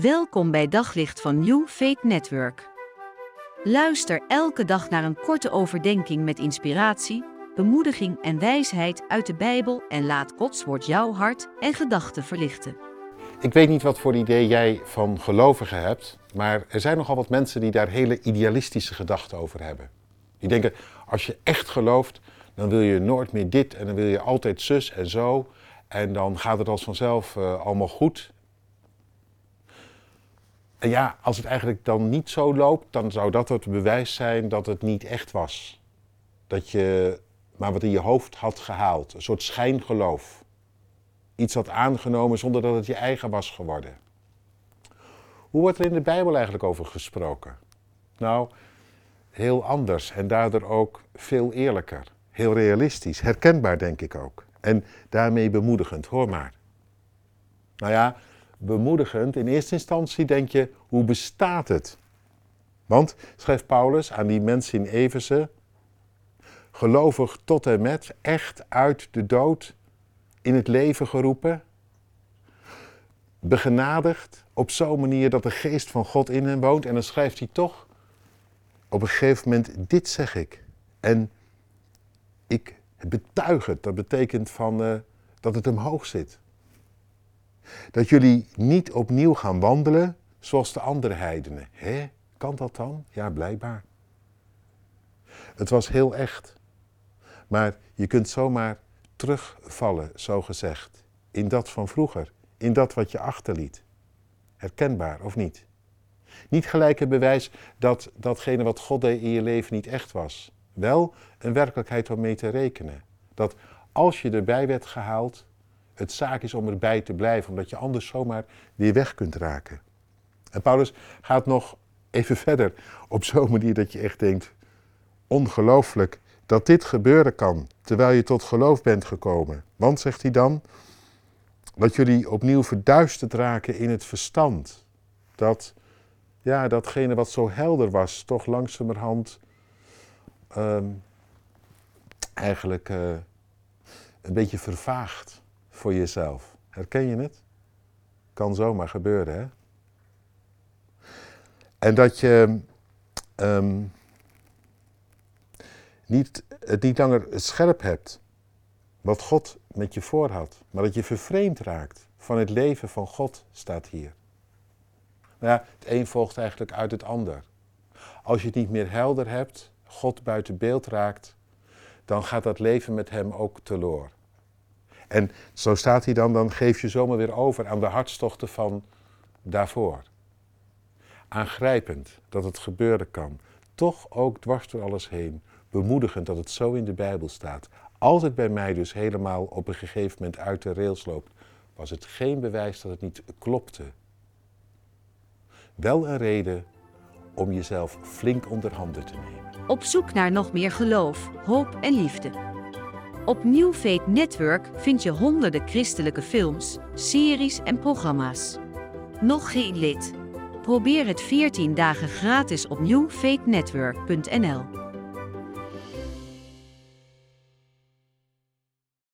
Welkom bij Daglicht van New Faith Network. Luister elke dag naar een korte overdenking met inspiratie, bemoediging en wijsheid uit de Bijbel en laat Gods woord jouw hart en gedachten verlichten. Ik weet niet wat voor idee jij van gelovigen hebt, maar er zijn nogal wat mensen die daar hele idealistische gedachten over hebben. Die denken, als je echt gelooft, dan wil je nooit meer dit en dan wil je altijd zus en zo. En dan gaat het als vanzelf uh, allemaal goed. Ja, als het eigenlijk dan niet zo loopt, dan zou dat het bewijs zijn dat het niet echt was. Dat je maar wat in je hoofd had gehaald. Een soort schijngeloof. Iets had aangenomen zonder dat het je eigen was geworden. Hoe wordt er in de Bijbel eigenlijk over gesproken? Nou, heel anders en daardoor ook veel eerlijker. Heel realistisch, herkenbaar denk ik ook. En daarmee bemoedigend, hoor maar. Nou ja, bemoedigend. In eerste instantie denk je, hoe bestaat het? Want, schrijft Paulus aan die mensen in Efeze, gelovig tot en met, echt uit de dood in het leven geroepen, begenadigd op zo'n manier dat de geest van God in hen woont. En dan schrijft hij toch op een gegeven moment, dit zeg ik. En ik betuig het, dat betekent van, uh, dat het hem hoog zit. Dat jullie niet opnieuw gaan wandelen zoals de andere heidenen. Hé, kan dat dan? Ja, blijkbaar. Het was heel echt. Maar je kunt zomaar terugvallen, zo gezegd, in dat van vroeger, in dat wat je achterliet. Herkenbaar of niet? Niet gelijk het bewijs dat datgene wat God deed in je leven niet echt was. Wel een werkelijkheid om mee te rekenen. Dat als je erbij werd gehaald, het zaak is om erbij te blijven, omdat je anders zomaar weer weg kunt raken. En Paulus gaat nog even verder op zo'n manier dat je echt denkt, ongelooflijk dat dit gebeuren kan terwijl je tot geloof bent gekomen. Want, zegt hij dan, dat jullie opnieuw verduisterd raken in het verstand. Dat, ja, datgene wat zo helder was, toch langzamerhand um, eigenlijk uh, een beetje vervaagt voor jezelf. Herken je het? Kan zomaar gebeuren, hè? En dat je um, niet, het niet langer scherp hebt wat God met je voor had, maar dat je vervreemd raakt van het leven van God, staat hier. Nou ja, het een volgt eigenlijk uit het ander. Als je het niet meer helder hebt, God buiten beeld raakt, dan gaat dat leven met Hem ook teloor. En zo staat hij dan, dan geef je zomaar weer over aan de hartstochten van daarvoor. Aangrijpend dat het gebeuren kan. Toch ook dwars door alles heen. Bemoedigend dat het zo in de Bijbel staat. Het bij mij dus helemaal op een gegeven moment uit de rails loopt, was het geen bewijs dat het niet klopte. Wel een reden om jezelf flink onder handen te nemen. Op zoek naar nog meer geloof, hoop en liefde. Op New Faith Network vind je honderden christelijke films, series en programma's. Nog geen lid? Probeer het 14 dagen gratis op newfaithnetwork.nl.